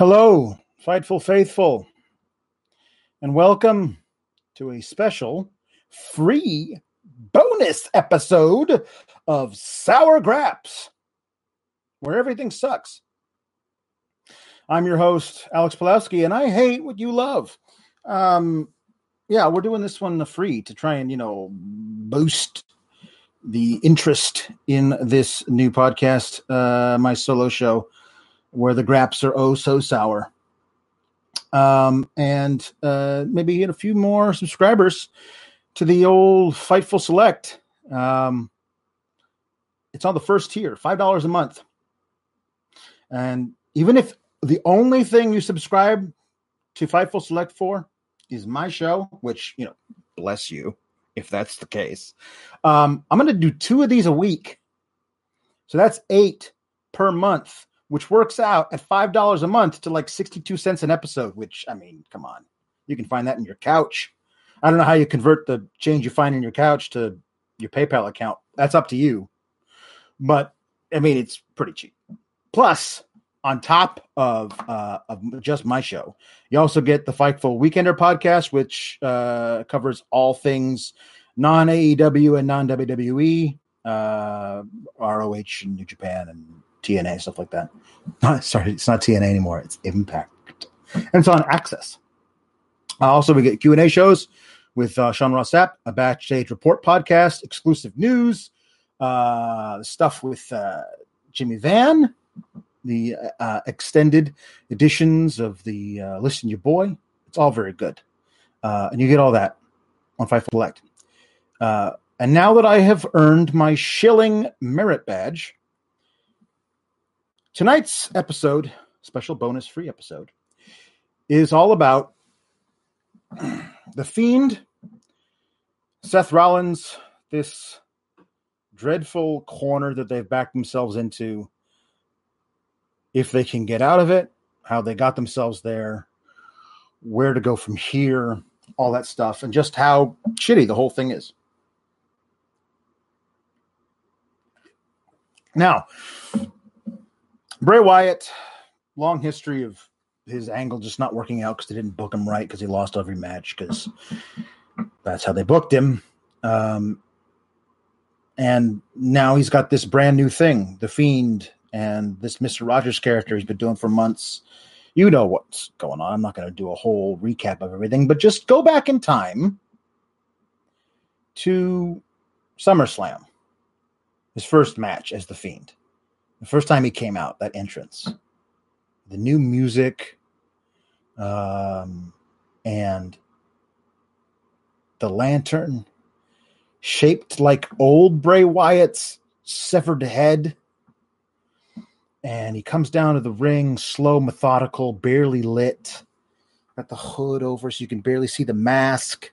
Hello, Fightful Faithful, and welcome to a special free bonus episode of Sour Graps, where everything sucks. I'm your host, Alex Pulowski, and I hate what you love. Um, yeah, we're doing this one free to try and, you know, boost the interest in this new podcast, uh, my solo show, where the graps are oh so sour. Um, and uh, maybe get a few more subscribers to the old Fightful Select. Um, it's on the first tier, five dollars a month. And even if the only thing you subscribe to Fightful Select for is my show, which you know, bless you if that's the case. Um, I'm going to do two of these a week, so that's eight per month, which works out at five dollars a month to like sixty-two cents an episode. Which I mean, come on, you can find that in your couch. I don't know how you convert the change you find in your couch to your PayPal account. That's up to you. But I mean, it's pretty cheap. Plus, on top of uh, of just my show, you also get the Fightful Weekender podcast, which uh, covers all things non AEW and non WWE, uh, ROH and New Japan and TNA stuff like that. sorry, it's not TNA anymore; it's Impact, and it's on Access. Uh, also, we get Q and A shows with uh, Sean Ross Sapp, a backstage report podcast, exclusive news, uh, stuff with uh, Jimmy Van, the uh, extended editions of the Listen Your Boy. It's all very good. And you get all that on Fightful Select. And now that I have earned my shilling merit badge, tonight's episode, special bonus free episode, is all about the Fiend, Seth Rollins, this dreadful corner that they've backed themselves into. If they can get out of it, how they got themselves there, where to go from here, all that stuff, and just how shitty the whole thing is. Now, Bray Wyatt, long history of his angle just not working out because they didn't book him right because he lost every match because that's how they booked him. Um, and now he's got this brand new thing, the Fiend, and this Mister Rogers character he's been doing for months. You know what's going on. I'm not going to do a whole recap of everything, but just go back in time to SummerSlam, his first match as the Fiend, the first time he came out, that entrance, the new music, um, and the lantern shaped like old Bray Wyatt's severed head. And he comes down to the ring, slow, methodical, barely lit. Got the hood over so you can barely see the mask.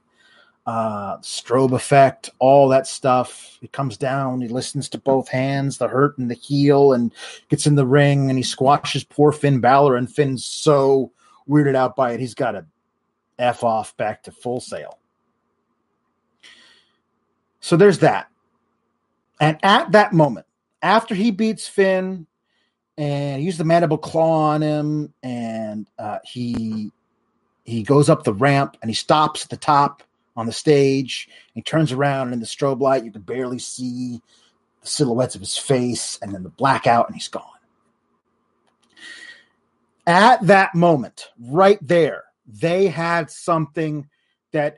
Uh, strobe effect, all that stuff. He comes down, he listens to both hands, the hurt and the heel, and gets in the ring and he squashes poor Finn Balor. And Finn's so weirded out by it, he's got to F off back to Full Sail. So there's that. And at that moment, after he beats Finn and he uses the mandible claw on him, and uh, he he goes up the ramp and he stops at the top on the stage. He turns around and in the strobe light, you can barely see the silhouettes of his face and then the blackout, and he's gone. At that moment, right there, they had something that,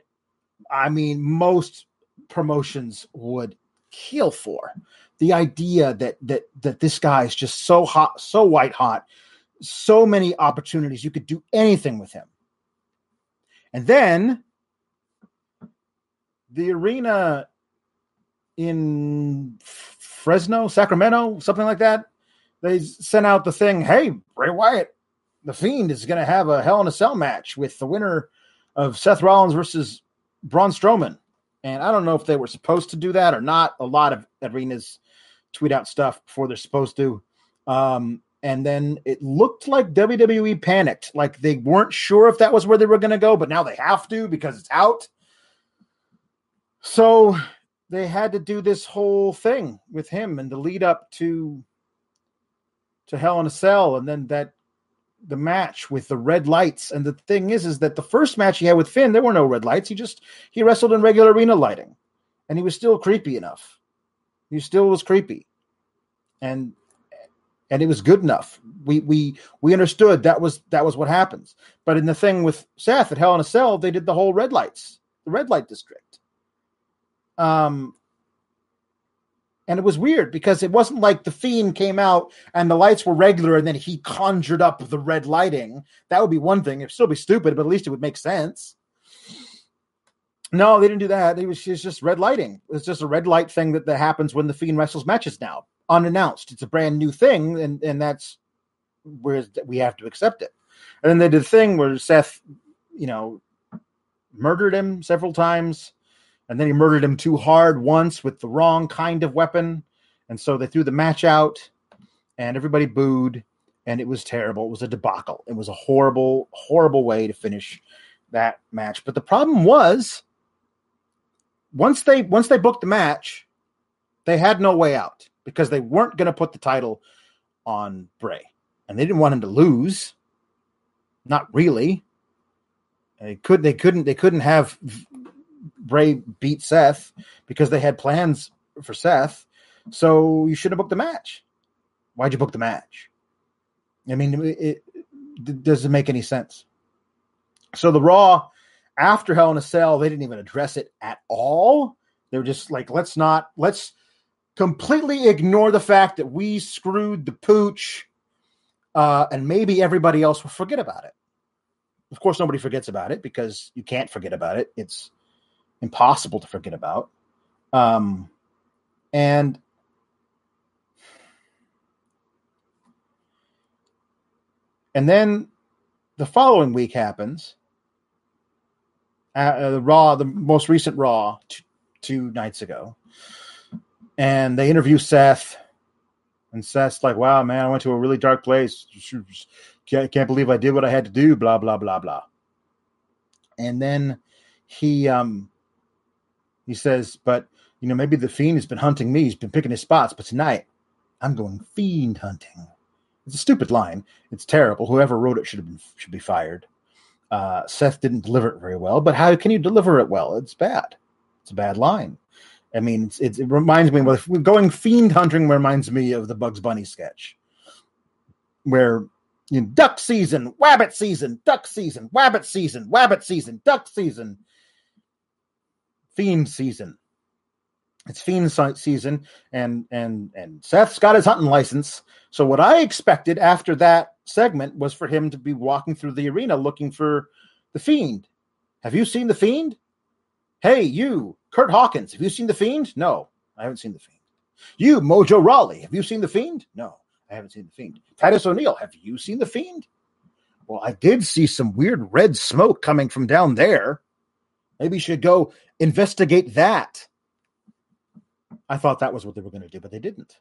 I mean, most promotions would kill for. The idea that that that this guy is just so hot, so white hot, so many opportunities. You could do anything with him. And then the arena in Fresno, Sacramento, something like that. They sent out the thing, hey, Bray Wyatt, the Fiend is going to have a Hell in a Cell match with the winner of Seth Rollins versus Braun Strowman. And I don't know if they were supposed to do that or not. A lot of arenas tweet out stuff before they're supposed to. Um, and then it looked like WWE panicked, like they weren't sure if that was where they were going to go, but now they have to because it's out. So they had to do this whole thing with him and the lead up to to Hell in a Cell, and then that the match with the red lights. And the thing is, is that the first match he had with Finn, there were no red lights. He just he wrestled in regular arena lighting, and he was still creepy enough. He still was creepy, and and it was good enough. We we we understood that was that was what happens. But in the thing with Seth at Hell in a Cell, they did the whole red lights, the red light district. Um, and it was weird because it wasn't like the fiend came out and the lights were regular and then he conjured up the red lighting. That would be one thing. It'd still be stupid, but at least it would make sense. No, they didn't do that. It was, just red lighting. It's just a red light thing that, that happens when the fiend wrestles matches now, unannounced. It's a brand new thing, and and that's where we have to accept it. And then they did the thing where Seth, you know, murdered him several times and then he murdered him too hard once with the wrong kind of weapon. And so they threw the match out and everybody booed and it was terrible. It was a debacle. It was a horrible, horrible way to finish that match. But the problem was once they once they booked the match, they had no way out because they weren't going to put the title on Bray. And they didn't want him to lose. Not really. They could they couldn't they couldn't have Bray beat Seth because they had plans for Seth. So you should have booked the match. Why'd you book the match? I mean, it, it doesn't make any sense. So the Raw after Hell in a Cell, they didn't even address it at all. They were just like, let's not, let's completely ignore the fact that we screwed the pooch, uh, and maybe everybody else will forget about it. Of course, nobody forgets about it because you can't forget about it. It's impossible to forget about. Um, and and then the following week happens. Uh, the Raw, the most recent Raw, two, two nights ago, and they interview Seth, and Seth's like, "Wow, man, I went to a really dark place. Can't, can't believe I did what I had to do." Blah blah blah blah. And then he um he says, but you know, maybe the fiend has been hunting me. He's been picking his spots, but tonight I'm going fiend hunting. It's a stupid line. It's terrible. Whoever wrote it should have been should be fired. Uh, Seth didn't deliver it very well, but how can you deliver it well? It's bad. It's a bad line. I mean, it's, it's, it reminds me of going fiend hunting. Reminds me of the Bugs Bunny sketch, where you know, duck season, wabbit season, duck season, wabbit season, wabbit season, duck season. Fiend season. It's Fiend season, and and and Seth's got his hunting license. So what I expected after that segment was for him to be walking through the arena looking for the Fiend. Have you seen the Fiend? Hey, you, Curt Hawkins, have you seen the Fiend? No, I haven't seen the Fiend. You, Mojo Rawley, have you seen the Fiend? No, I haven't seen the Fiend. Titus O'Neil, have you seen the Fiend? Well, I did see some weird red smoke coming from down there. Maybe you should go investigate that. I thought that was what they were going to do, but they didn't.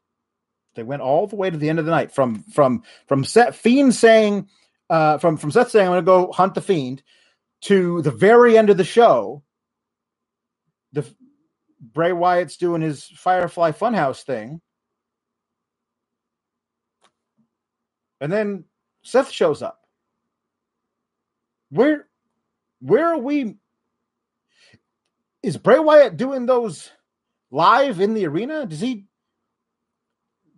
They went all the way to the end of the night from from from Seth Fiend saying uh, from from Seth saying I'm going to go hunt the fiend to the very end of the show. The Bray Wyatt's doing his Firefly Funhouse thing, and then Seth shows up. Where where are we? Is Bray Wyatt doing those live in the arena? Does he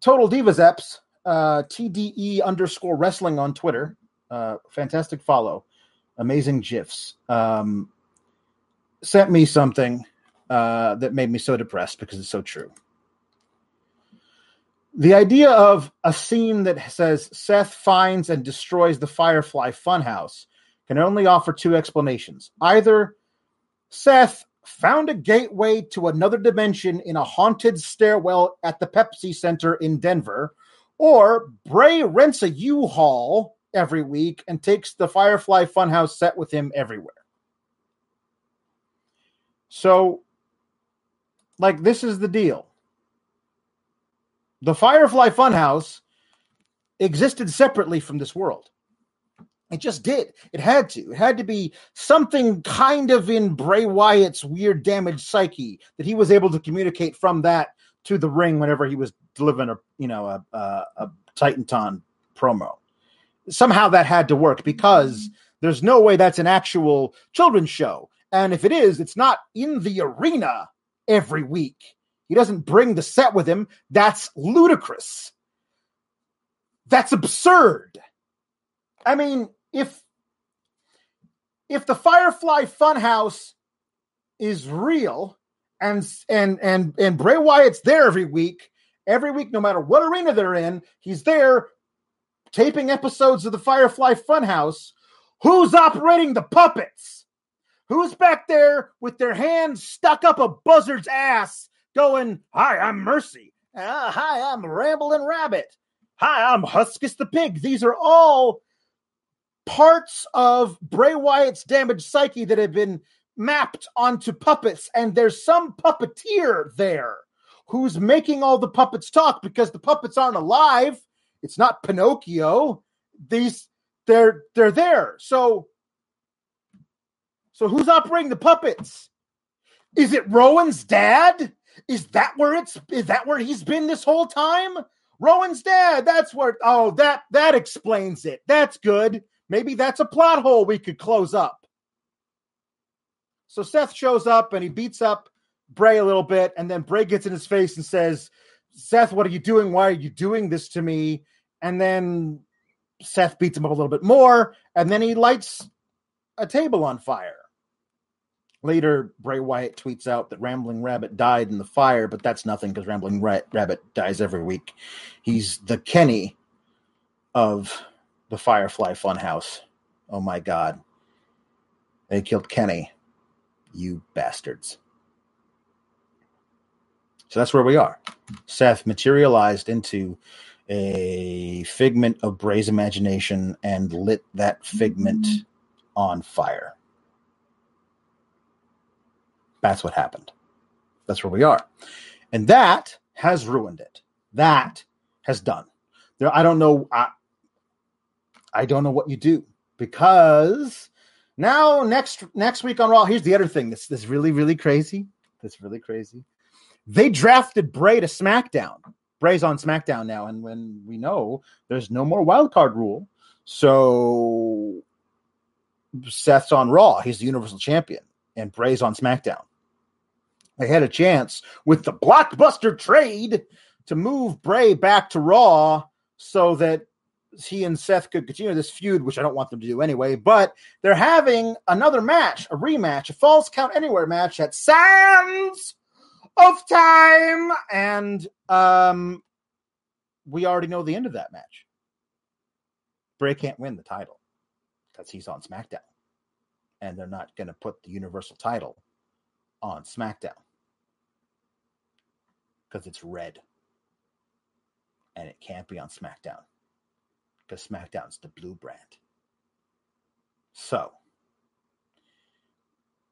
Total Divas Eps, uh, TDE underscore wrestling on Twitter. Uh, fantastic follow. Amazing GIFs. Um, sent me something uh, that made me so depressed because it's so true. The idea of a scene that says Seth finds and destroys the Firefly Funhouse can only offer two explanations. Either Seth found a gateway to another dimension in a haunted stairwell at the Pepsi Center in Denver, or Bray rents a U-Haul every week and takes the Firefly Funhouse set with him everywhere. So, like, this is the deal. The Firefly Funhouse existed separately from this world. It just did. It had to. It had to be something kind of in Bray Wyatt's weird damaged psyche that he was able to communicate from that to the ring whenever he was delivering a you know a a, a Titantron promo. Somehow that had to work because mm-hmm. there's no way that's an actual children's show. And if it is, it's not in the arena every week. He doesn't bring the set with him. That's ludicrous. That's absurd. I mean, if if the Firefly Funhouse is real and and and and Bray Wyatt's there every week, every week, no matter what arena they're in, he's there taping episodes of the Firefly Funhouse. Who's operating the puppets? Who's back there with their hands stuck up a buzzard's ass, going, "Hi, I'm Mercy. Uh, hi, I'm Rambling Rabbit. Hi, I'm Huskus the Pig." These are all parts of Bray Wyatt's damaged psyche that have been mapped onto puppets, and there's some puppeteer there who's making all the puppets talk because the puppets aren't alive. It's not Pinocchio. These they're they're there. So so who's operating the puppets? Is it Rowan's dad? Is that where it's is that where he's been this whole time? Rowan's dad. That's where oh that that explains it. That's good. Maybe that's a plot hole we could close up. So Seth shows up and he beats up Bray a little bit, and then Bray gets in his face and says, Seth, what are you doing? Why are you doing this to me? And then Seth beats him up a little bit more, and then he lights a table on fire. Later, Bray Wyatt tweets out that Rambling Rabbit died in the fire, but that's nothing because Rambling Rabbit dies every week. He's the Kenny of the Firefly Funhouse. Oh my God. They killed Kenny. You bastards. So that's where we are. Seth materialized into a figment of Bray's imagination and lit that figment on fire. That's what happened. That's where we are. And that has ruined it. That has done. There, I don't know. I, I don't know what you do because now next next week on Raw, here's the other thing that's that's really really crazy. That's really crazy. They drafted Bray to SmackDown. Bray's on SmackDown now, and when we know there's no more wild card rule, so Seth's on Raw. He's the Universal Champion, and Bray's on SmackDown. They had a chance with the blockbuster trade to move Bray back to Raw so that he and Seth could continue this feud, which I don't want them to do anyway. But they're having another match, a rematch, a Falls Count Anywhere match at Sands of Time, and um, we already know the end of that match. Bray can't win the title because he's on SmackDown, and they're not going to put the Universal title on SmackDown because it's red, and it can't be on SmackDown because SmackDown's the blue brand. So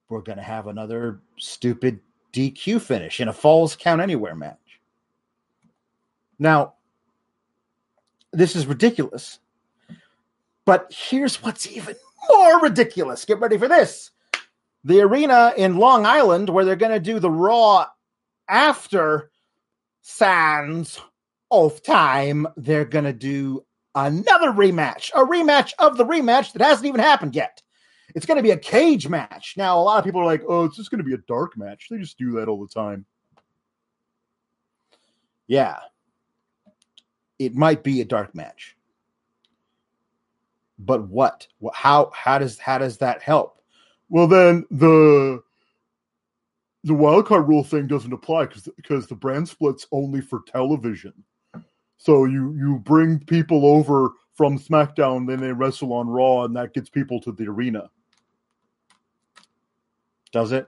we're going to have another stupid DQ finish in a falls count anywhere match. Now, this is ridiculous. But here's what's even more ridiculous. Get ready for this. The arena in Long Island, where they're going to do the Raw after Sands of Time, they're going to do another rematch, a rematch of the rematch that hasn't even happened yet. It's going to be a cage match. Now, a lot of people are like, oh, it's just going to be a dark match. They just do that all the time. Yeah. It might be a dark match. But what? How how does how does that help? Well, then the the wildcard rule thing doesn't apply because because the brand split's only for television. So you you bring people over from SmackDown, then they wrestle on Raw, and that gets people to the arena. Does it?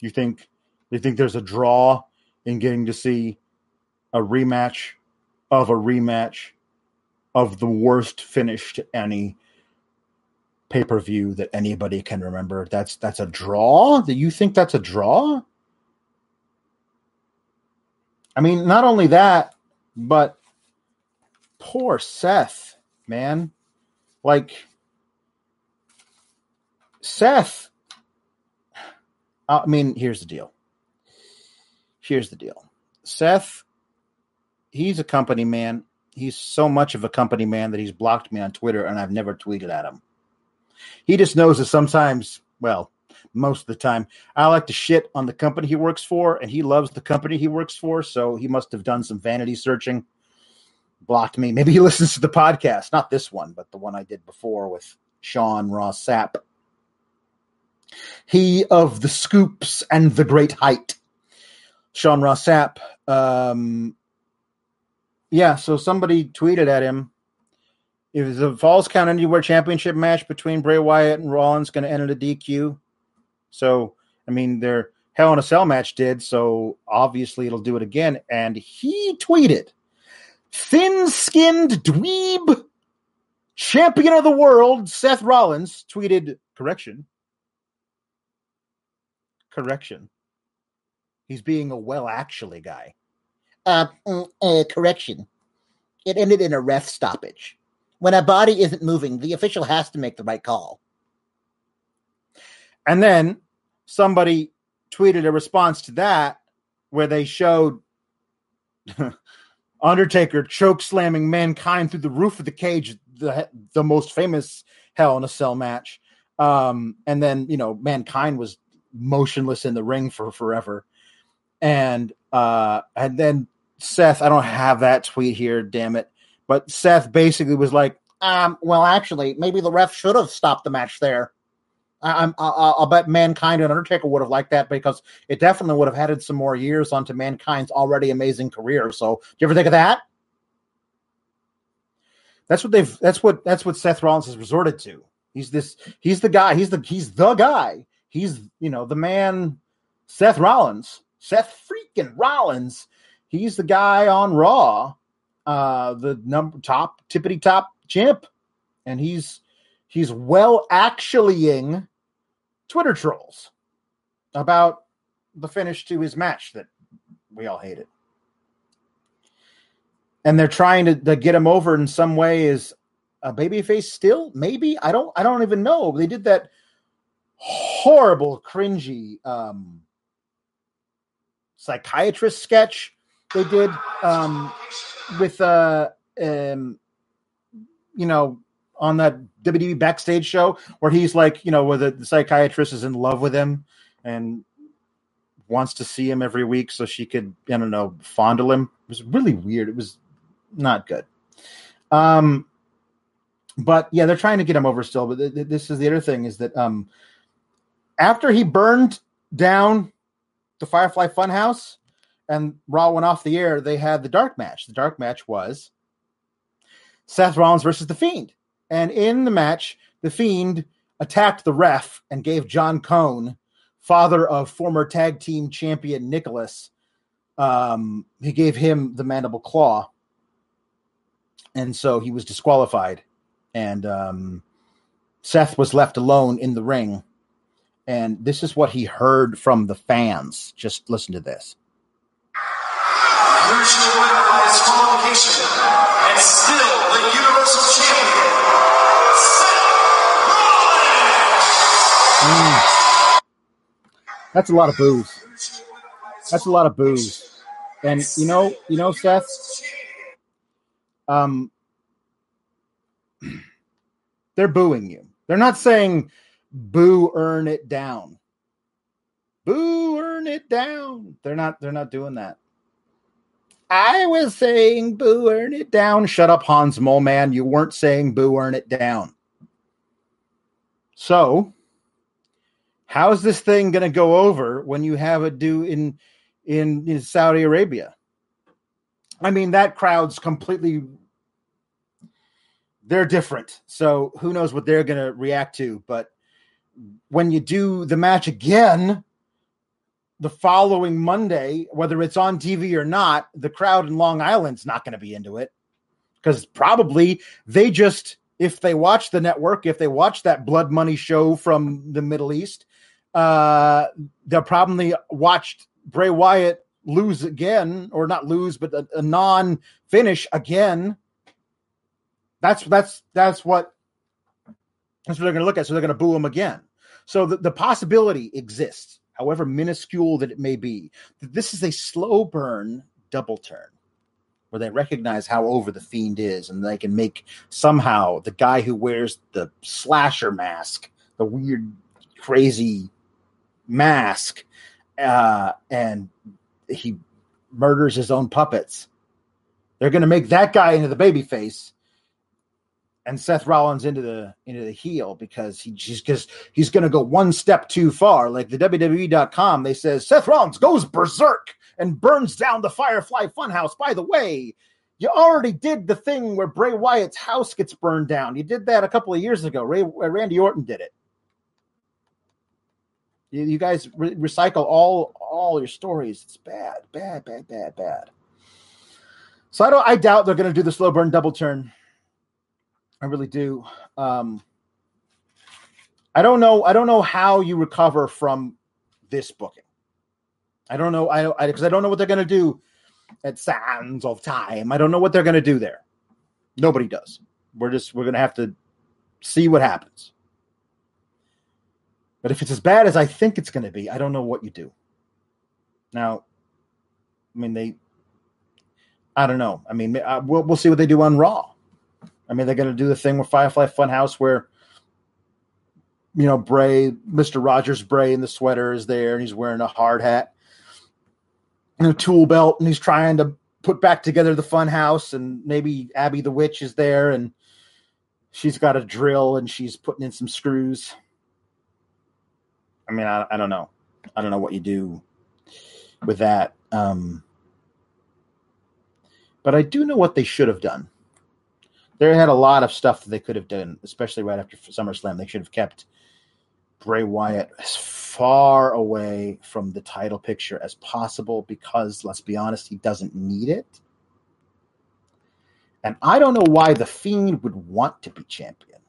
You think you think there's a draw in getting to see a rematch of a rematch of the worst finish to any pay per view that anybody can remember? That's that's a draw. Do you think that's a draw? I mean, not only that, but poor Seth, man. Like Seth I mean, here's the deal. Here's the deal. Seth, he's a company man. He's so much of a company man that he's blocked me on Twitter and I've never tweeted at him. He just knows that sometimes, well, most of the time, I like to shit on the company he works for, and he loves the company he works for. So he must have done some vanity searching, blocked me. Maybe he listens to the podcast, not this one, but the one I did before with Sean Ross Sapp. He of the scoops and the great height. Sean Ross Sapp. Um, yeah, so somebody tweeted at him. Is the Falls Count Anywhere Championship match between Bray Wyatt and Rollins going to end in a DQ? So, I mean, their Hell in a Cell match did, so obviously it'll do it again. And he tweeted, thin skinned dweeb champion of the world, Seth Rollins, tweeted, correction, correction. He's being a well actually guy. Uh, mm, uh, correction. It ended in a ref stoppage. When a body isn't moving, the official has to make the right call. And then somebody tweeted a response to that where they showed Undertaker choke slamming mankind through the roof of the cage, the the most famous Hell in a Cell match. Um, and then you know, mankind was motionless in the ring for forever. And uh and then Seth, I don't have that tweet here, damn it. But Seth basically was like, um, well, actually, maybe the ref should have stopped the match there. I, am I'll, I'll bet Mankind and Undertaker would have liked that because it definitely would have added some more years onto Mankind's already amazing career. So, do you ever think of that? That's what they've. That's what. That's what Seth Rollins has resorted to. He's this. He's the guy. He's the. He's the guy he's you know the man Seth Rollins, Seth freaking Rollins. He's the guy on Raw, uh, the number top tippity top champ, and he's he's well actuallying Twitter trolls about the finish to his match that we all hated. And they're trying to, to get him over in some way is a babyface still, maybe. I don't I don't even know. They did that horrible, cringy um, psychiatrist sketch they did um, with, uh, um, you know, on that WWE backstage show where he's like, you know, where the, the psychiatrist is in love with him and wants to see him every week so she could, I don't know, fondle him. It was really weird. It was not good. Um, but yeah, they're trying to get him over still. But th- th- this is the other thing is that um, after he burned down the Firefly Funhouse and Raw went off the air, they had the dark match. The dark match was Seth Rollins versus The Fiend. And in the match, The Fiend attacked the ref and gave John Cone, father of former tag team champion Nicholas, um, he gave him the mandible claw. And so he was disqualified. And um, Seth was left alone in the ring And this is what he heard from the fans. Just listen to this. Usually by disqualification, and still the Universal Champion, Mm. That's a lot of booze. That's a lot of booze. And you know, you know, Seth, um, they're booing you. They're not saying boo earn it down. Boo earn it down. They're not they're not doing that. I was saying boo earn it down. Shut up, Hans Moleman. You weren't saying boo earn it down. So how's this thing gonna go over when you have it do in in, in Saudi Arabia? I mean, that crowd's completely they're different. So who knows what they're going to react to. But when you do the match again the following Monday, whether it's on TV or not, the crowd in Long Island's not going to be into it because probably they just, if they watch the network, if they watch that Blood Money show from the Middle East, uh, they'll probably watched Bray Wyatt lose again, or not lose, but a, a non finish again that's that's that's what that's what they're going to look at. So they're going to boo him again. So the, the possibility exists, however minuscule that it may be, that this is a slow burn double turn where they recognize how over the fiend is and they can make somehow the guy who wears the slasher mask, the weird, crazy mask, uh, and he murders his own puppets. They're going to make that guy into the baby face and Seth Rollins into the into the heel because he just because he's going to go one step too far. Like the WWE.com, they says Seth Rollins goes berserk and burns down the Firefly Funhouse. By the way, you already did the thing where Bray Wyatt's house gets burned down. You did that a couple of years ago. Ray, Randy Orton did it. You, you guys re- recycle all all your stories. It's bad, bad, bad, bad, bad. So I don't. I doubt they're going to do the slow burn double turn. I really do. Um, I don't know. I don't know how you recover from this booking. I don't know. I because I, I, don't know what they're going to do at Sands of Time. I don't know what they're going to do there. Nobody does. We're just we're going to have to see what happens. But if it's as bad as I think it's going to be, I don't know what you do. Now, I mean they. I don't know. I mean, uh, we'll we'll see what they do on Raw. I mean, they're going to do the thing with Firefly Funhouse where, you know, Bray, Mr. Rogers Bray in the sweater is there and he's wearing a hard hat and a tool belt and he's trying to put back together the Funhouse and maybe Abby the Witch is there and she's got a drill and she's putting in some screws. I mean, I, I don't know. I don't know what you do with that. Um, but I do know what they should have done they had a lot of stuff that they could have done, especially right after SummerSlam. They should have kept Bray Wyatt as far away from the title picture as possible because, let's be honest, he doesn't need it. And I don't know why the Fiend would want to be champion.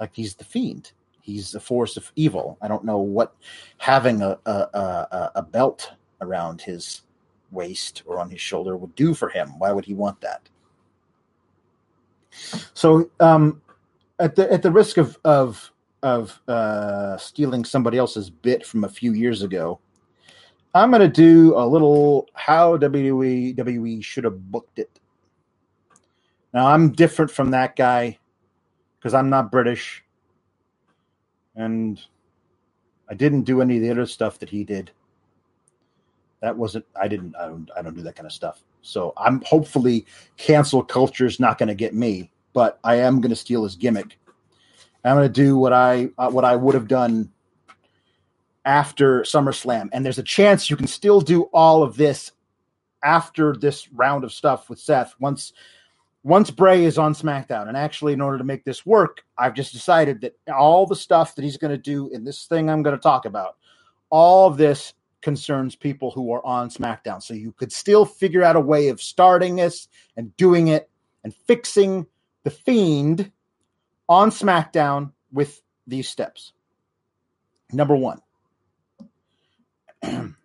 Like he's the Fiend. He's a force of evil. I don't know what having a a, a, a belt around his waist or on his shoulder would do for him. Why would he want that? So, um, at the at the risk of of of uh, stealing somebody else's bit from a few years ago, I'm going to do a little how WWE WWE should have booked it. Now, I'm different from that guy because I'm not British, and I didn't do any of the other stuff that he did. That wasn't. I didn't. I don't. I don't do that kind of stuff. So I'm hopefully cancel culture is not going to get me, but I am going to steal his gimmick. I'm going to do what I uh, what I would have done after SummerSlam, and there's a chance you can still do all of this after this round of stuff with Seth once once Bray is on SmackDown. And actually, in order to make this work, I've just decided that all the stuff that he's going to do in this thing I'm going to talk about, all of this concerns people who are on SmackDown. So you could still figure out a way of starting this and doing it and fixing the Fiend on SmackDown with these steps. Number one.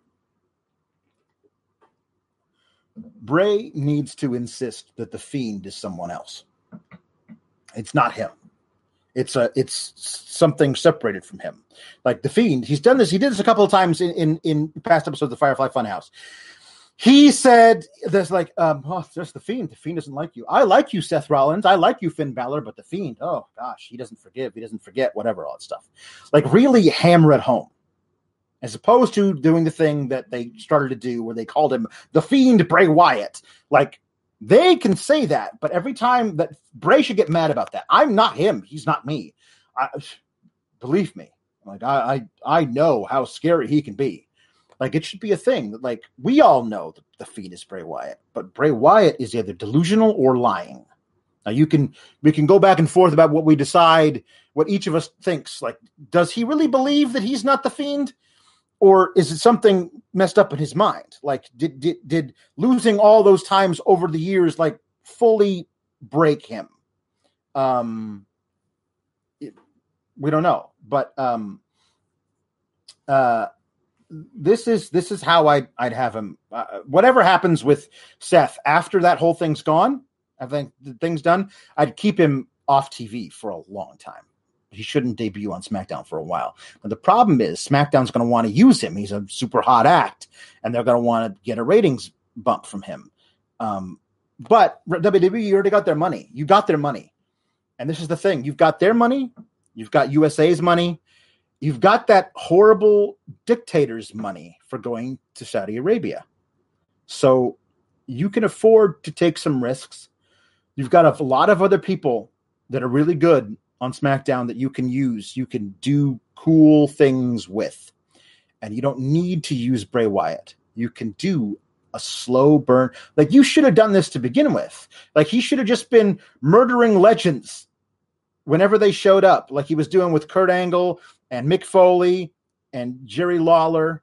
Bray needs to insist that the fiend is someone else. It's not him. It's a it's something separated from him. Like the fiend, he's done this. He did this a couple of times in in, in past episodes of the Firefly Funhouse. He said, "There's like, um, oh, there's the fiend. The fiend doesn't like you. I like you, Seth Rollins. I like you, Finn Balor, but the fiend, oh gosh, he doesn't forgive. He doesn't forget. Whatever, all that stuff. Like really hammer it home." As opposed to doing the thing that they started to do where they called him the fiend Bray Wyatt. Like they can say that, but every time that Bray should get mad about that. I'm not him. He's not me. I, believe me. Like I, I, I know how scary he can be. Like it should be a thing that like we all know that the fiend is Bray Wyatt, but Bray Wyatt is either delusional or lying. Now you can we can go back and forth about what we decide, what each of us thinks. Like, does he really believe that he's not the fiend? Or is it something messed up in his mind? Like, did did did losing all those times over the years like fully break him? Um, it, we don't know, but um, uh, this is this is how I I'd have him. Uh, whatever happens with Seth after that whole thing's gone, I think the thing's done. I'd keep him off TV for a long time he shouldn't debut on SmackDown for a while. But the problem is SmackDown's going to want to use him. He's a super hot act, and they're going to want to get a ratings bump from him. Um, but WWE already got their money. You got their money, and this is the thing: you've got their money, you've got USA's money, you've got that horrible dictator's money for going to Saudi Arabia. So you can afford to take some risks. You've got a lot of other people that are really good on SmackDown that you can use, you can do cool things with. And you don't need to use Bray Wyatt. You can do a slow burn. Like you should have done this to begin with. Like he should have just been murdering legends whenever they showed up, like he was doing with Kurt Angle and Mick Foley and Jerry Lawler.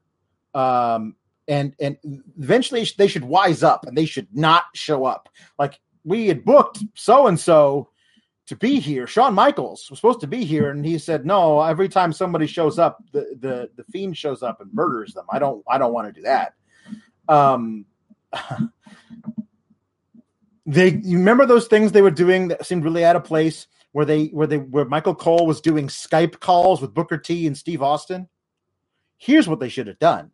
Um, and and eventually they should wise up and they should not show up. Like we had booked so and so to be here. Shawn Michaels was supposed to be here, and he said, "No. Every time somebody shows up, the the the fiend shows up and murders them. I don't I don't want to do that." Um, they you remember those things they were doing that seemed really out of place, where they where they where Michael Cole was doing Skype calls with Booker T and Steve Austin. Here's what they should have done.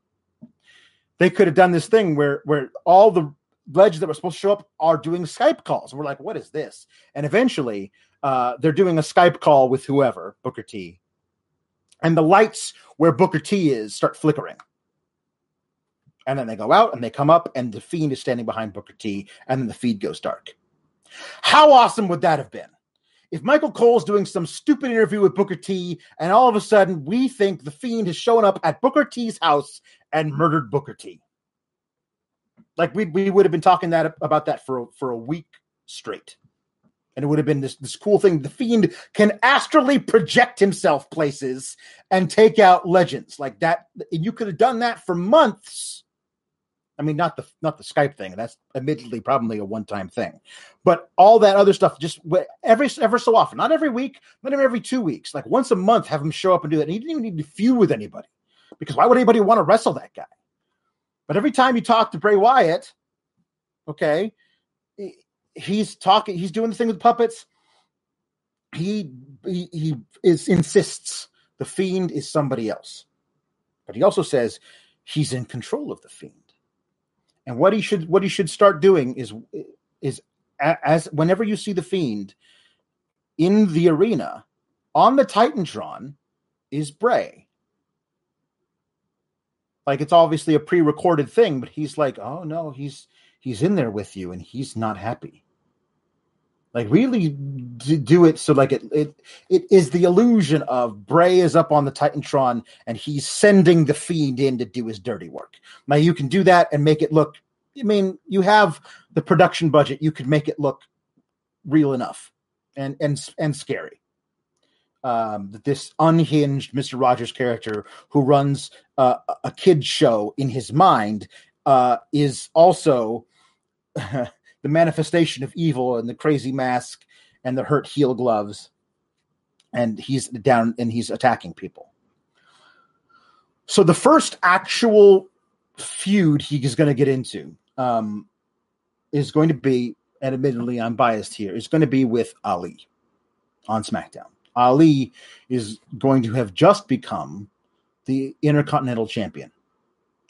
They could have done this thing where where all the legends that were supposed to show up are doing Skype calls. And we're like, what is this? And eventually, uh, they're doing a Skype call with whoever, Booker T. And the lights where Booker T is start flickering. And then they go out and they come up, and the fiend is standing behind Booker T, and then the feed goes dark. How awesome would that have been? If Michael Cole's doing some stupid interview with Booker T, and all of a sudden we think the fiend has shown up at Booker T's house and murdered Booker T. Like we we would have been talking that about that for for a week straight. And it would have been this, this cool thing. The fiend can astrally project himself places and take out legends like that. And you could have done that for months. I mean, not the not the Skype thing. That's admittedly probably a one time thing, but all that other stuff just every ever so often, not every week, not every two weeks, like once a month, have him show up and do that. And he didn't even need to feud with anybody because why would anybody want to wrestle that guy? But every time you talk to Bray Wyatt, okay, he's talking, he's doing the thing with puppets. He he, he is insists the fiend is somebody else, but he also says he's in control of the fiend. And what he should what he should start doing is is as whenever you see the fiend in the arena on the Titantron is Bray like it's obviously a pre-recorded thing, but he's like, oh no, he's he's in there with you and he's not happy. Like really do it so like it it it is the illusion of Bray is up on the Titantron and he's sending the fiend in to do his dirty work. Now you can do that and make it look. I mean, you have the production budget. You could make it look real enough and and and scary um, this unhinged Mr. Rogers character who runs uh, a kid show in his mind uh, is also the manifestation of evil and the crazy mask and the hurt heel gloves, and he's down and he's attacking people. So the first actual feud he is going to get into um, is going to be, and admittedly I'm biased here, is going to be with Ali on SmackDown. Ali is going to have just become the Intercontinental Champion.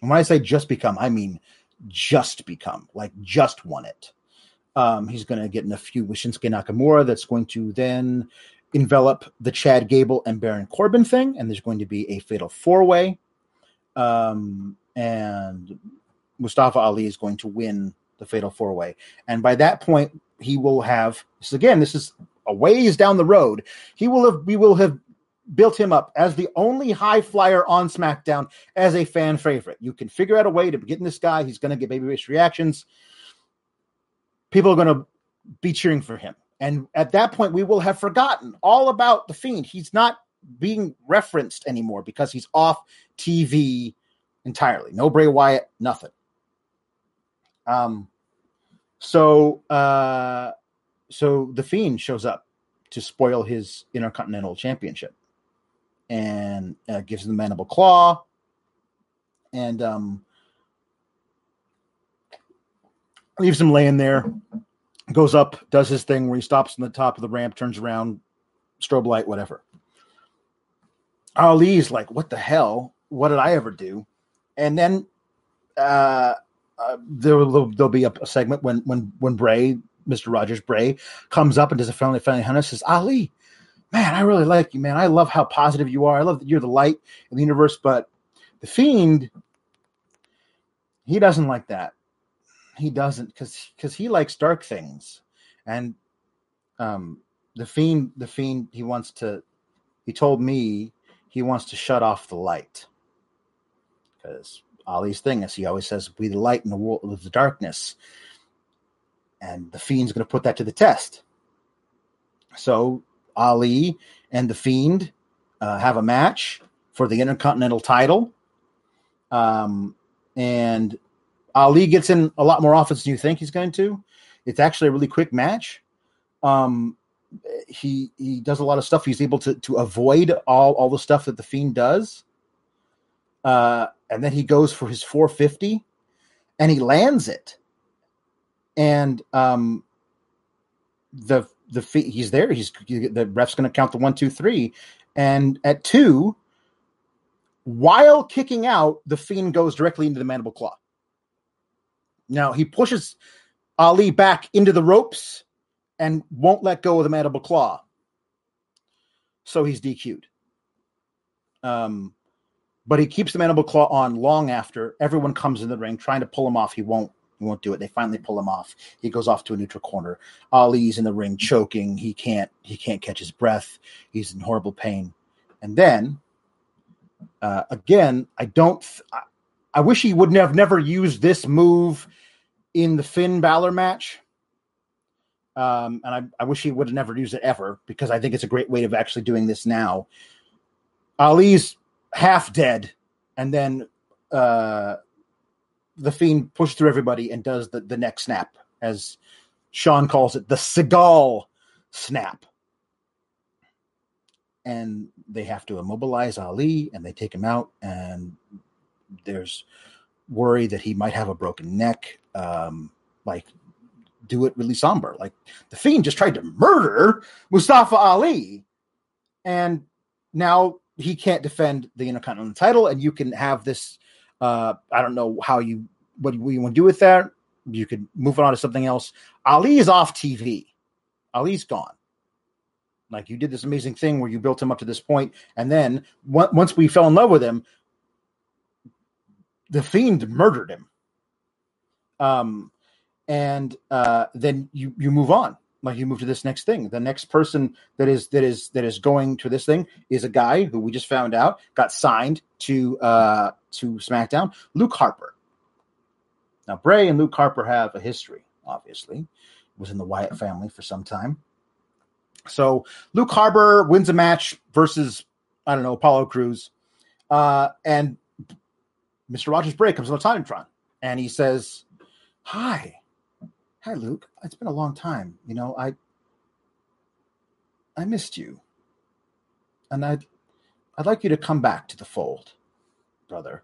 And when I say just become, I mean just become, like just won it. Um, he's going to get in a feud with Shinsuke Nakamura that's going to then envelop the Chad Gable and Baron Corbin thing, and there's going to be a fatal four way. Um, and Mustafa Ali is going to win the fatal four way. And by that point, he will have this again, this is a ways down the road. He will have we will have built him up as the only high flyer on SmackDown as a fan favorite. You can figure out a way to get in this guy. He's going to get babyface reactions. People are going to be cheering for him. And at that point, we will have forgotten all about the Fiend. He's not being referenced anymore because he's off TV entirely. No Bray Wyatt, nothing. Um, so, uh, so the Fiend shows up to spoil his Intercontinental Championship and uh, gives him the mandible claw and um, leaves him laying there. Goes up, does his thing where he stops on the top of the ramp, turns around, strobe light, whatever. Ali's like, "What the hell? What did I ever do?" And then uh, uh, there will there'll be a, a, segment when when when Bray, Mister Rogers Bray, comes up and does a friendly friendly hunter says, "Ali, man, I really like you, man. I love how positive you are. I love that you're the light in the universe, but the fiend, he doesn't like that. He doesn't because because he likes dark things, and um, the fiend, the fiend, he wants to. He told me he wants to shut off the light because Ali's thing is he always says, "Be the light in the world of the darkness," and the fiend's going to put that to the test. So Ali and the Fiend uh, have a match for the Intercontinental title. Um, and Ali gets in a lot more offense than you think he's going to. It's actually a really quick match. Um, he he does a lot of stuff. He's able to to avoid all all the stuff that the Fiend does. Uh, and then he goes for his 450, and he lands it. And um, the the he's there. He's the ref's going to count the one, two, three, and at two, while kicking out, the fiend goes directly into the mandible claw. Now he pushes Ali back into the ropes and won't let go of the mandible claw. So he's DQ'd. Um, but he keeps the mandible claw on long after everyone comes in the ring trying to pull him off. He won't. Won't do it. They finally pull him off. He goes off to a neutral corner. Ali's in the ring choking. He can't. He can't catch his breath. He's in horrible pain. And then, uh, again, I don't. I, I wish he would have never used this move in the Finn Balor match. Um, and I, I wish he would have never used it ever because I think it's a great way of actually doing this now. Ali's half dead, and then uh, the fiend pushes through everybody and does the, the neck snap, as Sean calls it, the Seagal snap. And they have to immobilize Ali and they take him out, and there's worry that he might have a broken neck. Um, like, do it really somber. Like, the Fiend just tried to murder Mustafa Ali, and now he can't defend the Intercontinental title, and you can have this uh, I don't know how you what you, you want to do with that. You could move on to something else. Ali is off TV. Ali's gone. Like you did this amazing thing where you built him up to this point, and then once we fell in love with him, the fiend murdered him. Um, and uh, then you you move on like you move to this next thing? The next person that is that is that is going to this thing is a guy who we just found out got signed to uh to smackdown luke harper. Now bray and luke harper have a history obviously was in the wyatt family for some time. So luke harper wins a match versus i don't know apollo crews uh and mr rogers bray comes on the titantron and he says hi hi luke it's been a long time you know i i missed you and i'd i'd like you to come back to the fold brother.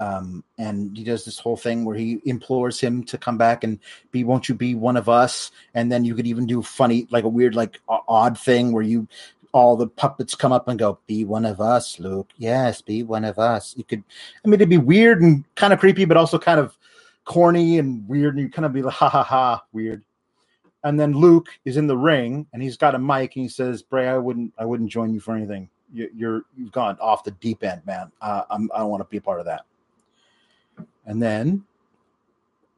Um, and he does this whole thing where he implores him to come back and be, won't you be one of us? And then you could even do funny, like a weird, like odd thing where you, all the puppets come up and go, be one of us, Luke. Yes, be one of us. You could, I mean, it'd be weird and kind of creepy, but also kind of corny and weird. And you kind of be like, ha ha ha, weird. And then Luke is in the ring and he's got a mic and he says, Bray, I wouldn't, I wouldn't join you for anything. You, you're, you've gone off the deep end, man. Uh, I'm, I don't want to be a part of that. And then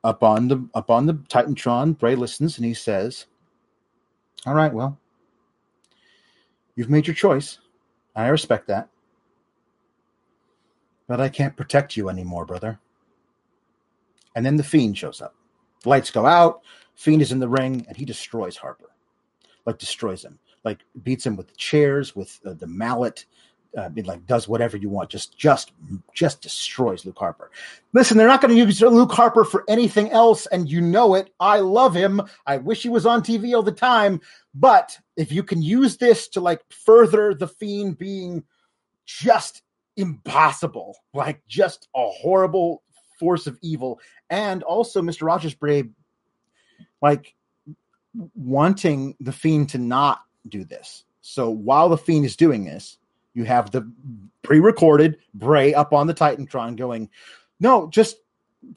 up on the up on the Titantron, Bray listens and he says, All right, well, you've made your choice. I respect that. But I can't protect you anymore, brother. And then the fiend shows up. Lights go out, Fiend is in the ring, and he destroys Harper. Like destroys him. Like beats him with the chairs, with uh, the mallet, uh, it like does whatever you want, just just just destroys Luke Harper. Listen, they're not going to use Luke Harper for anything else, and you know it. I love him. I wish he was on TV all the time. But if you can use this to like further the fiend being just impossible, like just a horrible force of evil, and also Mr. Rogers Bray, like wanting the fiend to not do this. So while the fiend is doing this, you have the pre-recorded Bray up on the Titantron going, "No, just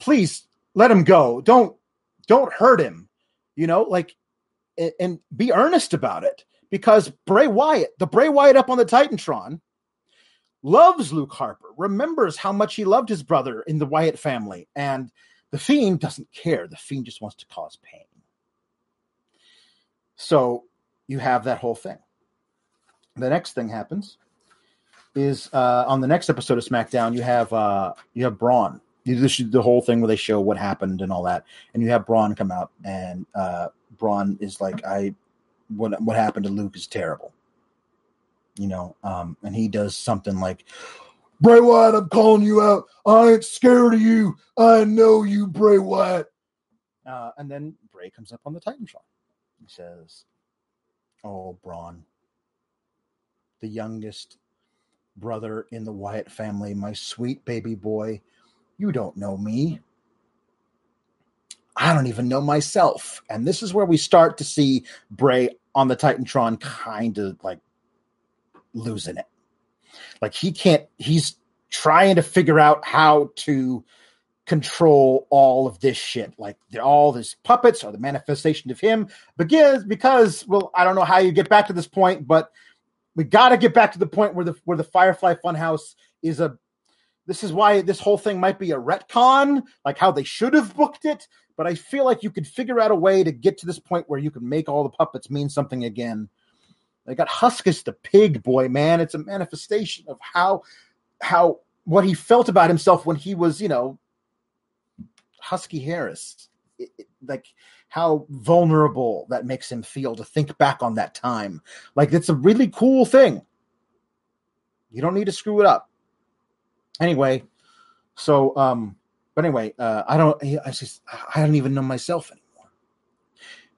please let him go. Don't don't hurt him." You know, like and, and be earnest about it because Bray Wyatt, the Bray Wyatt up on the Titantron, loves Luke Harper, remembers how much he loved his brother in the Wyatt family, and the Fiend doesn't care. The Fiend just wants to cause pain. So you have that whole thing. The next thing happens is uh, on the next episode of SmackDown. You have uh, you have Braun. You do the whole thing where they show what happened and all that, and you have Braun come out, and uh, Braun is like, "I what what happened to Luke is terrible," you know, um, and he does something like. Bray Wyatt, I'm calling you out. I ain't scared of you. I know you, Bray Wyatt. Uh, and then Bray comes up on the Titantron. He says, Oh, Braun, the youngest brother in the Wyatt family, my sweet baby boy, you don't know me. I don't even know myself. And this is where we start to see Bray on the Titantron kind of like losing it. Like he can't, he's trying to figure out how to control all of this shit. Like all these puppets are the manifestation of him. Begins because, well, I don't know how you get back to this point, but we got to get back to the point where the where the Firefly Funhouse is a. This is why this whole thing might be a retcon, like how they should have booked it. But I feel like you could figure out a way to get to this point where you can make all the puppets mean something again. They got Huskus the pig boy, man. It's a manifestation of how how what he felt about himself when he was, you know, Husky Harris. It- it- like how vulnerable that makes him feel to think back on that time. Like it's a really cool thing. You don't need to screw it up. Anyway, so um, but anyway, uh, I don't. I just I don't even know myself anymore,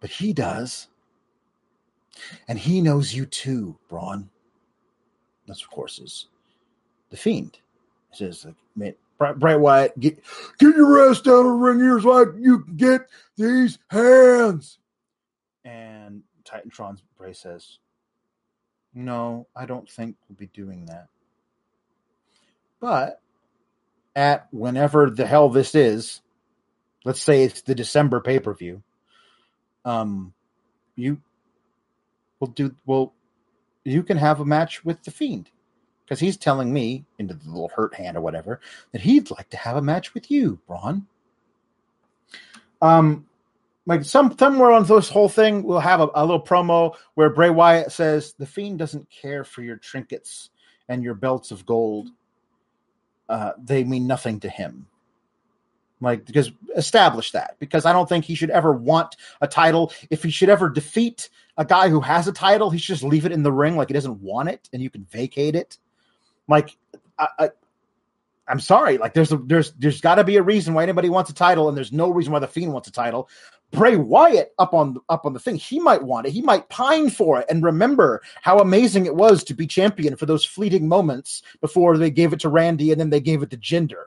but he does, and he knows you too, Braun. That's of course is the fiend. He says like, Bray, Bray Wyatt, get get your ass down the ring here so I, you can get these hands. And Titantron's Bray says, No, I don't think we'll be doing that. But at whenever the hell this is, let's say it's the December pay per view, um, you will do well. You can have a match with the Fiend because he's telling me into the little hurt hand or whatever that he'd like to have a match with you, Braun. Um, like some somewhere on this whole thing, we'll have a, a little promo where Bray Wyatt says the Fiend doesn't care for your trinkets and your belts of gold. Uh, they mean nothing to him. Like because establish that because I don't think he should ever want a title. If he should ever defeat a guy who has a title, he should just leave it in the ring like he doesn't want it, and you can vacate it. Like I, I I'm sorry. Like there's a, there's there's got to be a reason why anybody wants a title, and there's no reason why the Fiend wants a title. Bray Wyatt up on up on the thing. He might want it. He might pine for it and remember how amazing it was to be champion for those fleeting moments before they gave it to Randy and then they gave it to Jinder.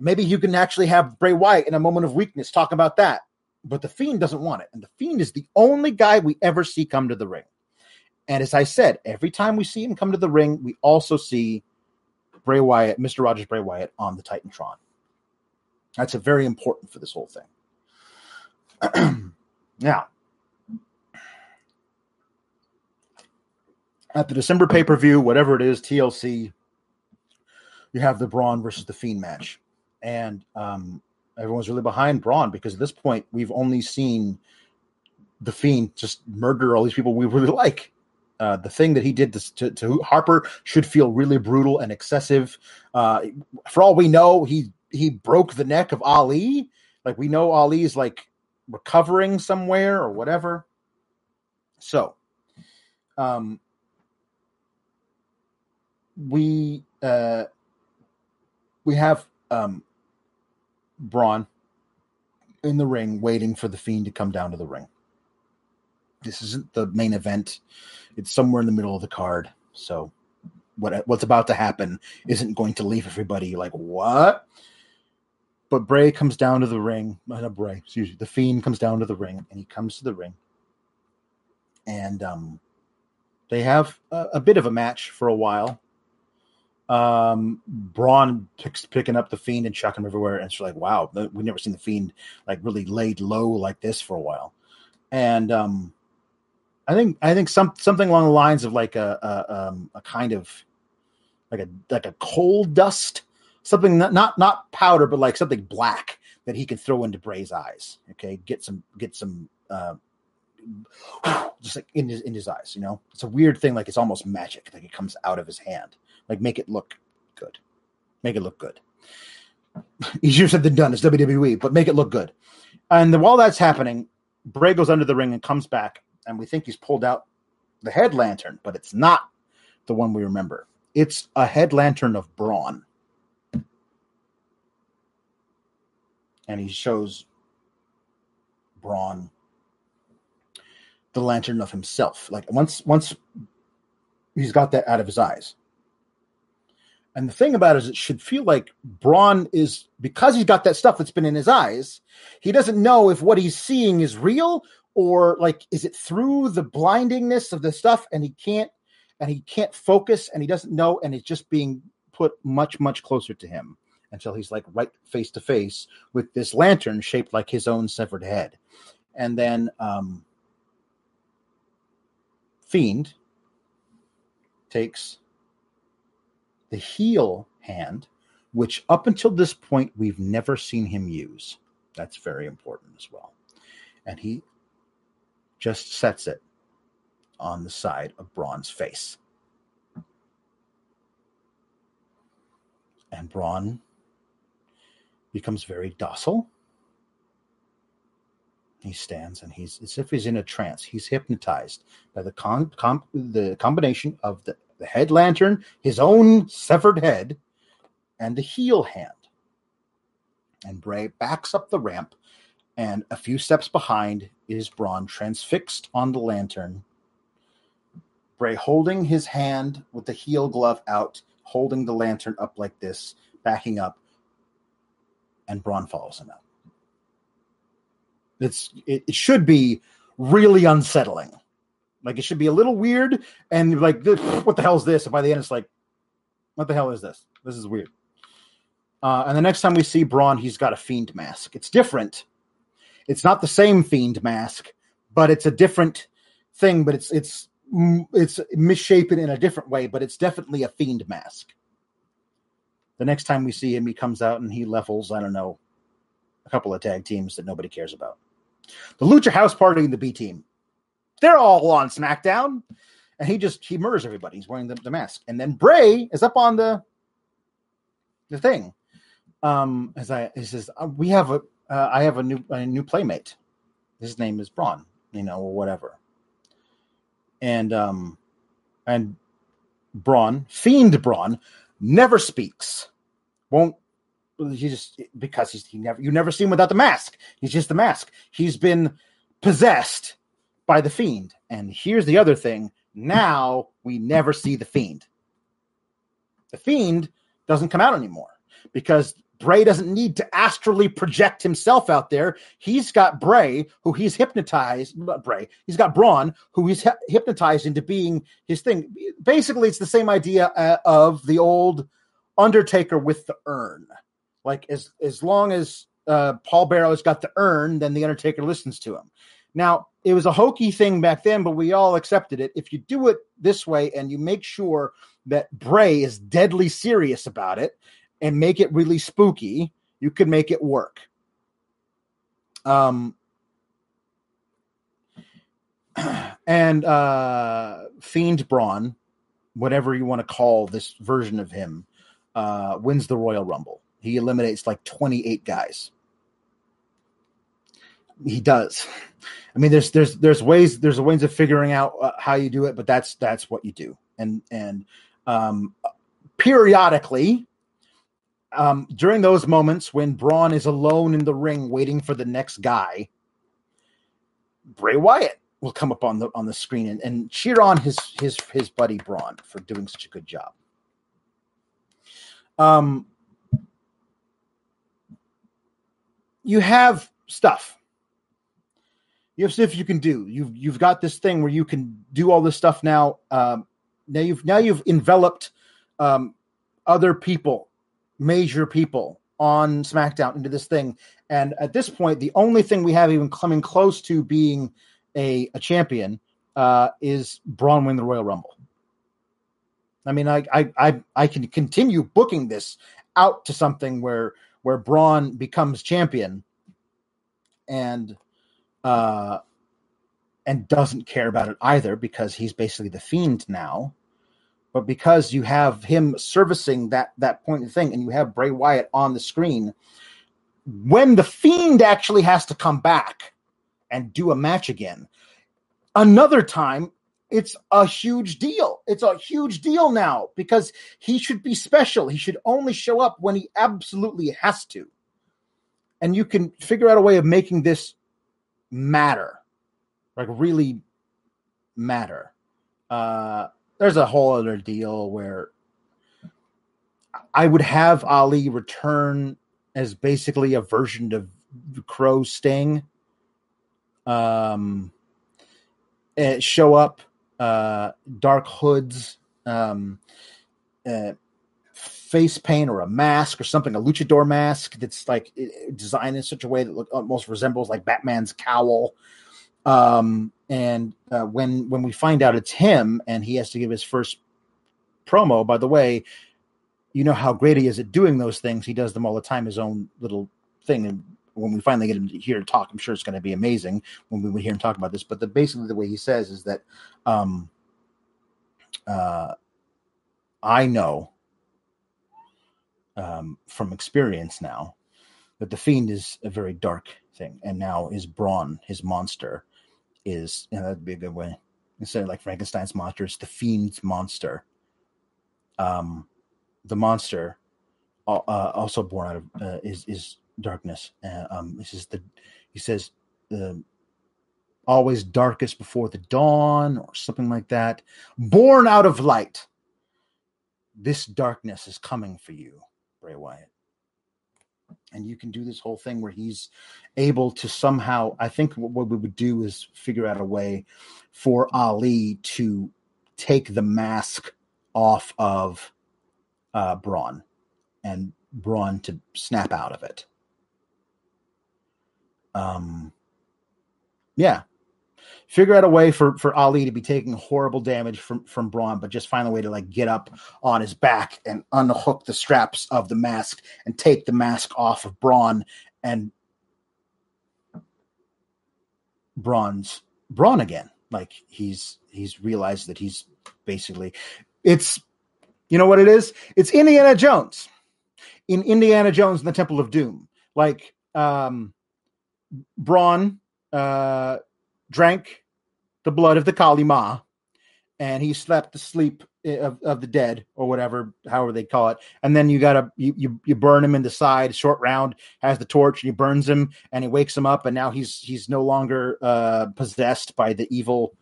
Maybe you can actually have Bray Wyatt in a moment of weakness talk about that. But the Fiend doesn't want it. And the Fiend is the only guy we ever see come to the ring. And as I said, every time we see him come to the ring, we also see Bray Wyatt, Mr. Rogers Bray Wyatt on the Titantron. That's a very important for this whole thing. now, at the December pay per view, whatever it is, TLC, you have the Braun versus the Fiend match. And um, everyone's really behind Braun because at this point, we've only seen the Fiend just murder all these people we really like. Uh, the thing that he did to, to, to, Harper should feel really brutal and excessive. Uh, for all we know, he he broke the neck of Ali. Like we know Ali's like recovering somewhere or whatever. So, um, we uh, we have um, Braun in the ring waiting for the Fiend to come down to the ring. This isn't the main event; it's somewhere in the middle of the card. So, what what's about to happen isn't going to leave everybody like what but Bray comes down to the ring. Not Bray, excuse me. The Fiend comes down to the ring, and he comes to the ring, and um, they have a, a bit of a match for a while. Um, Braun picks picking up the Fiend and chucking him everywhere, and it's like, wow, we've never seen the Fiend like really laid low like this for a while. And um, I think I think some something along the lines of like a a, um, a kind of like a like a coal dust something not, not not powder, but like something black that he can throw into Bray's eyes. Okay, get some get some uh, just like in his in his eyes. You know, it's a weird thing. Like it's almost magic. Like it comes out of his hand. Like make it look good. Make it look good. Easier said than done. It's WWE, but make it look good. And while that's happening, Bray goes under the ring and comes back, and we think he's pulled out the head lantern, but it's not the one we remember. It's a head lantern of Braun. and he shows Braun the lantern of himself. Like once once he's got that out of his eyes. And the thing about it is it should feel like Braun is because he's got that stuff that's been in his eyes, he doesn't know if what he's seeing is real or like is it through the blindingness of the stuff and he can't and he can't focus and he doesn't know and it's just being put much much closer to him until he's like right face to face with this lantern shaped like his own severed head. And then um, Fiend takes the heel hand, which up until this point we've never seen him use. That's very important as well. And he just sets it on the side of Braun's face. And Braun becomes very docile. He stands and he's as if he's in a trance. He's hypnotized by the con, com, the combination of the, the head lantern, his own severed head, and the heel hand. And Bray backs up the ramp, and a few steps behind is Braun transfixed on the lantern. Bray holding his hand with the heel glove out, holding the lantern up like this, backing up, and Braun follows him out. It's it, it should be really unsettling. Like it should be a little weird and like what the hell is this? And by the end it's like, what the hell is this? This is weird. Uh, and the next time we see Braun, he's got a fiend mask. It's different. It's not the same fiend mask, but it's a different thing. But it's it's it's misshapen in a different way. But it's definitely a fiend mask. The next time we see him, he comes out and he levels, I don't know, a couple of tag teams that nobody cares about. The Lucha House Party and the B Team, they're all on SmackDown, and he just he murders everybody. He's wearing the, the mask, and then Bray is up on the the thing. Um, as I he says, uh, we have a uh, I have a new a new playmate. His name is Braun, you know, or whatever. And um, and Braun, Fiend Braun, never speaks won't he just because he's he never you never see him without the mask. He's just the mask. He's been possessed by the fiend. And here's the other thing: now we never see the fiend. The fiend doesn't come out anymore because Bray doesn't need to astrally project himself out there. He's got Bray, who he's hypnotized. Not Bray. He's got Braun, who he's hypnotized into being his thing. Basically, it's the same idea uh, of the old Undertaker with the urn. Like as as long as uh, Paul Bearer's got the urn, then the Undertaker listens to him. Now it was a hokey thing back then, but we all accepted it. If you do it this way and you make sure that Bray is deadly serious about it and make it really spooky, you could make it work. Um, and uh, Fiend Braun, whatever you want to call this version of him, uh, wins the Royal Rumble. He eliminates like 28 guys. He does. I mean, there's there's there's ways there's ways of figuring out uh, how you do it, but that's that's what you do. And and um, periodically, um, during those moments when Braun is alone in the ring waiting for the next guy, Bray Wyatt will come up on the on the screen and, and cheer on his his his buddy Braun for doing such a good job. Um, you have stuff. You have stuff you can do. You've you've got this thing where you can do all this stuff now. Um, now you've now you've enveloped um, other people, major people on SmackDown into this thing, and at this point, the only thing we have even coming close to being a, a champion uh, is Braun winning the Royal Rumble. I mean, I, I I I can continue booking this out to something where where Braun becomes champion, and uh, and doesn't care about it either because he's basically the fiend now. But because you have him servicing that that point of thing, and you have Bray Wyatt on the screen, when the fiend actually has to come back and do a match again, another time it's a huge deal. It's a huge deal now because he should be special. He should only show up when he absolutely has to. And you can figure out a way of making this matter, like really matter. Uh, there's a whole other deal where I would have Ali return as basically a version of Crow Sting. Um, show up uh, dark hoods, um, uh, face paint or a mask or something, a luchador mask that's like designed in such a way that look, almost resembles like Batman's cowl. Um, and uh, when when we find out it's him and he has to give his first promo, by the way, you know how great he is at doing those things. He does them all the time, his own little thing. And when we finally get him here to talk, I'm sure it's going to be amazing when we hear him talk about this. But the basically the way he says is that um, uh, I know um, from experience now that the fiend is a very dark thing, and now his brawn, his monster, is you know, that'd be a good way instead of like Frankenstein's monster, it's the fiend's monster. Um, the monster, uh, also born out of uh, is is darkness. Uh, um, this is the he says the always darkest before the dawn or something like that. Born out of light. This darkness is coming for you, Bray Wyatt. And you can do this whole thing where he's able to somehow. I think what we would do is figure out a way for Ali to take the mask off of uh, Braun and Braun to snap out of it. Um, yeah, figure out a way for for Ali to be taking horrible damage from from Braun, but just find a way to like get up on his back and unhook the straps of the mask and take the mask off of Braun and Braun's Braun again. Like he's he's realized that he's basically it's you know what it is? It's Indiana Jones in Indiana Jones and the Temple of Doom. Like um Braun uh, drank the blood of the Kali Ma, and he slept the sleep of, of the dead or whatever, however they call it. And then you gotta you, you you burn him in the side, short round, has the torch, and he burns him and he wakes him up, and now he's he's no longer uh possessed by the evil,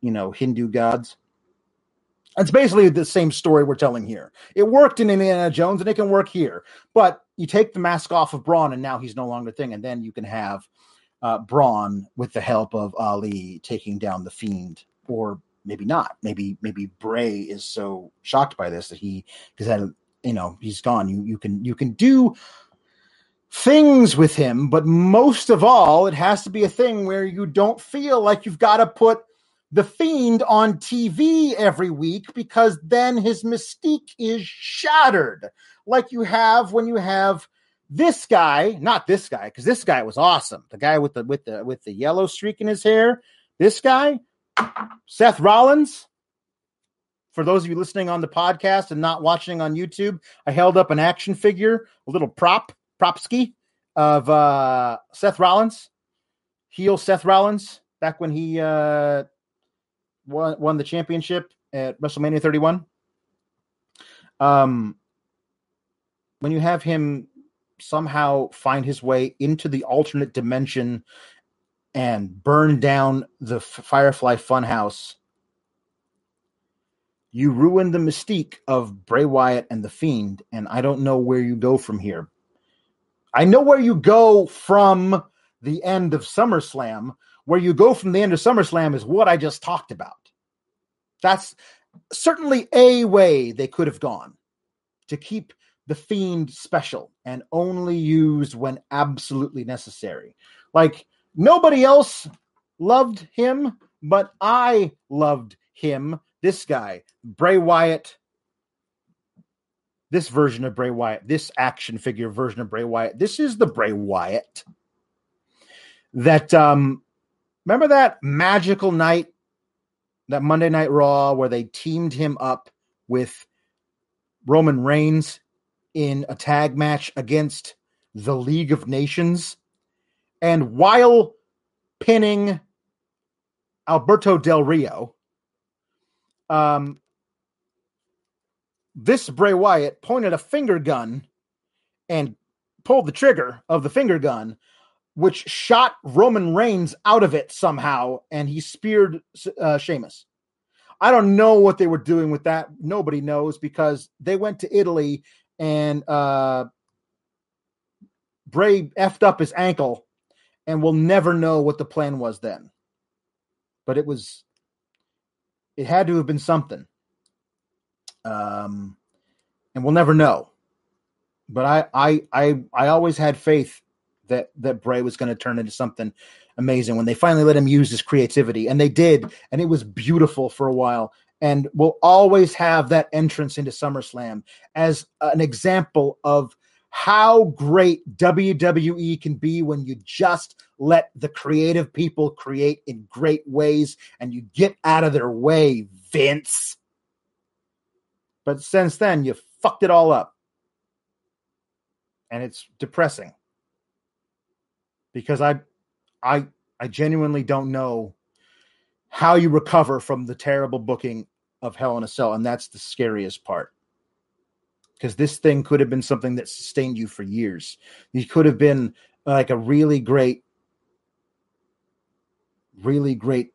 you know, Hindu gods. It's basically the same story we're telling here. It worked in Indiana Jones and it can work here. But you take the mask off of Braun and now he's no longer a thing. And then you can have uh, Braun with the help of Ali taking down the fiend, or maybe not. Maybe maybe Bray is so shocked by this that he because that you know he's gone. You you can you can do things with him, but most of all, it has to be a thing where you don't feel like you've got to put the fiend on TV every week because then his mystique is shattered, like you have when you have this guy, not this guy, because this guy was awesome. The guy with the with the with the yellow streak in his hair. This guy, Seth Rollins. For those of you listening on the podcast and not watching on YouTube, I held up an action figure, a little prop, propski of uh, Seth Rollins, heel Seth Rollins, back when he uh, won, won the championship at WrestleMania 31. Um, when you have him somehow find his way into the alternate dimension and burn down the Firefly Funhouse, you ruin the mystique of Bray Wyatt and the Fiend, and I don't know where you go from here. I know where you go from the end of SummerSlam. Where you go from the end of SummerSlam is what I just talked about. That's certainly a way they could have gone to keep the fiend special and only used when absolutely necessary. Like nobody else loved him, but I loved him. This guy, Bray Wyatt, this version of Bray Wyatt, this action figure version of Bray Wyatt. This is the Bray Wyatt that um remember that magical night that Monday Night Raw where they teamed him up with Roman Reigns in a tag match against the League of Nations. And while pinning Alberto Del Rio, um, this Bray Wyatt pointed a finger gun and pulled the trigger of the finger gun, which shot Roman Reigns out of it somehow, and he speared uh, Sheamus. I don't know what they were doing with that. Nobody knows because they went to Italy and uh, Bray effed up his ankle, and we'll never know what the plan was then. But it was, it had to have been something. Um, and we'll never know. But I, I, I, I always had faith that that Bray was going to turn into something amazing when they finally let him use his creativity, and they did, and it was beautiful for a while and will always have that entrance into SummerSlam as an example of how great WWE can be when you just let the creative people create in great ways and you get out of their way, Vince. But since then, you fucked it all up. And it's depressing because I I I genuinely don't know how you recover from the terrible booking of Hell in a Cell, and that's the scariest part. Because this thing could have been something that sustained you for years. You could have been like a really great, really great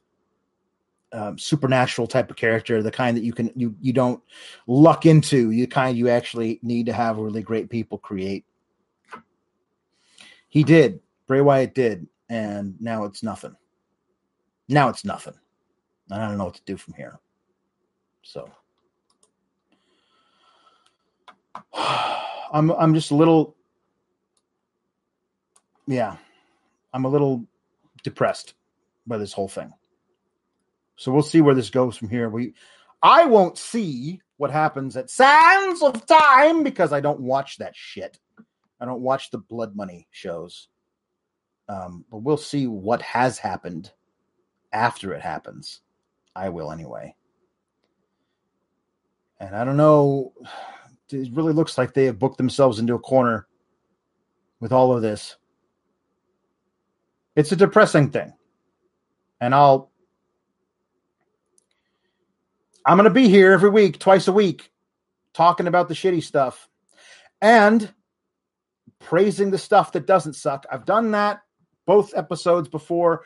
um, supernatural type of character, the kind that you can you you don't luck into, you kind you actually need to have really great people create. He did. Bray Wyatt did, and now it's nothing. Now it's nothing. I don't know what to do from here. So I'm I'm just a little yeah. I'm a little depressed by this whole thing. So we'll see where this goes from here. We I won't see what happens at Sands of Time because I don't watch that shit. I don't watch the blood money shows. Um, but we'll see what has happened after it happens. I will anyway. And I don't know. It really looks like they have booked themselves into a corner with all of this. It's a depressing thing. And I'll I'm going to be here every week, twice a week, talking about the shitty stuff and praising the stuff that doesn't suck. I've done that both episodes before.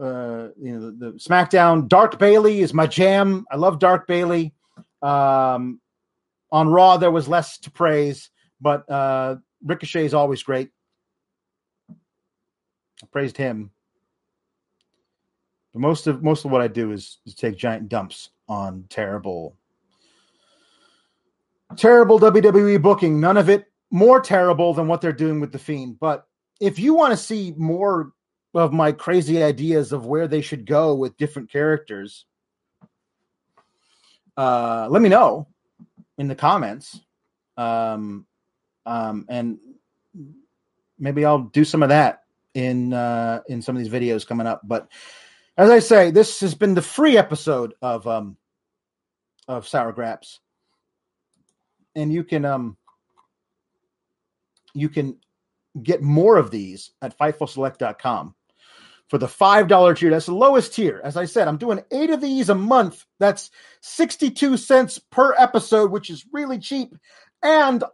Uh, you know, the, the SmackDown. Dark Bailey is my jam. I love Dark Bailey. Um, on Raw, there was less to praise, but uh, Ricochet is always great. I praised him. But most of most of what I do is, is take giant dumps on terrible, terrible WWE booking. None of it more terrible than what they're doing with the Fiend. But if you want to see more of my crazy ideas of where they should go with different characters, uh, let me know in the comments. Um, um, and maybe I'll do some of that in uh, in some of these videos coming up. But as I say, this has been the free episode of um, of Sour Graps, and you can um, you can get more of these at FightfulSelect.com for the $5 tier. That's the lowest tier. As I said, I'm doing eight of these a month. That's 62 cents per episode, which is really cheap. And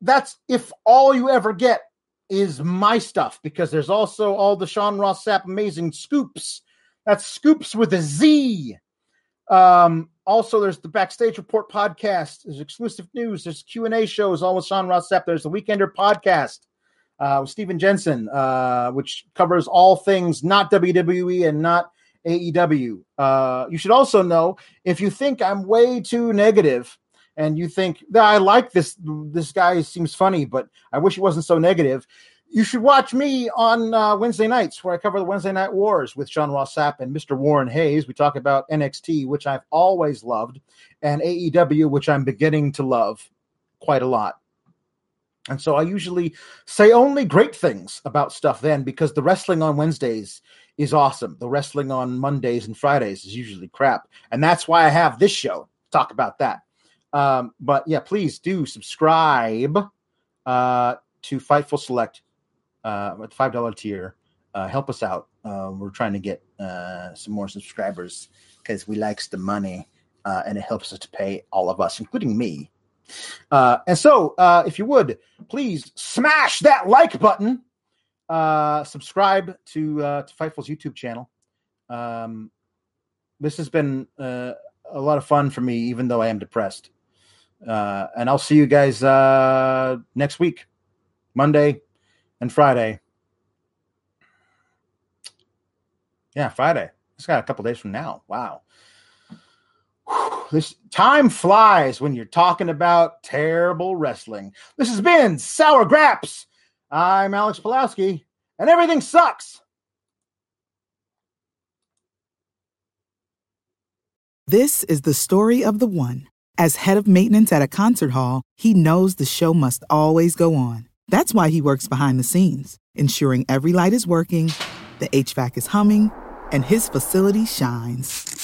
that's if all you ever get is my stuff, because there's also all the Sean Ross Sapp amazing scoops. That's scoops with a Z. Um, also, there's the Backstage Report podcast. There's exclusive news. There's Q and A shows. All with Sean Ross Sapp. There's the Weekender podcast uh, with Steven Jensen, uh, which covers all things not WWE and not AEW. Uh, you should also know if you think I'm way too negative and you think that I like this, this guy seems funny, but I wish he wasn't so negative. You should watch me on uh, Wednesday nights where I cover the Wednesday Night Wars with Sean Ross Sapp and Mr. Warren Hayes. We talk about NXT, which I've always loved, and AEW, which I'm beginning to love quite a lot. And so I usually say only great things about stuff then because the wrestling on Wednesdays is awesome. The wrestling on Mondays and Fridays is usually crap. And that's why I have this show talk about that. Um, but yeah, please do subscribe uh, to Fightful Select uh, at the $5 tier. Uh, help us out. Uh, we're trying to get uh, some more subscribers because we likes the money uh, and it helps us to pay all of us, including me, uh, and so, uh, if you would, please smash that like button. Uh, subscribe to uh, to Fightful's YouTube channel. Um, this has been uh, a lot of fun for me, even though I am depressed. Uh, and I'll see you guys next week, Monday and Friday. Yeah, Friday. It's got a couple days from now. Wow this time flies when you're talking about terrible wrestling. This has been Sour Graps. I'm Alex Pawlowski, and everything sucks. This is the story of the one. As head of maintenance at a concert hall, he knows the show must always go on. That's why he works behind the scenes, ensuring every light is working, the HVAC is humming, and his facility shines.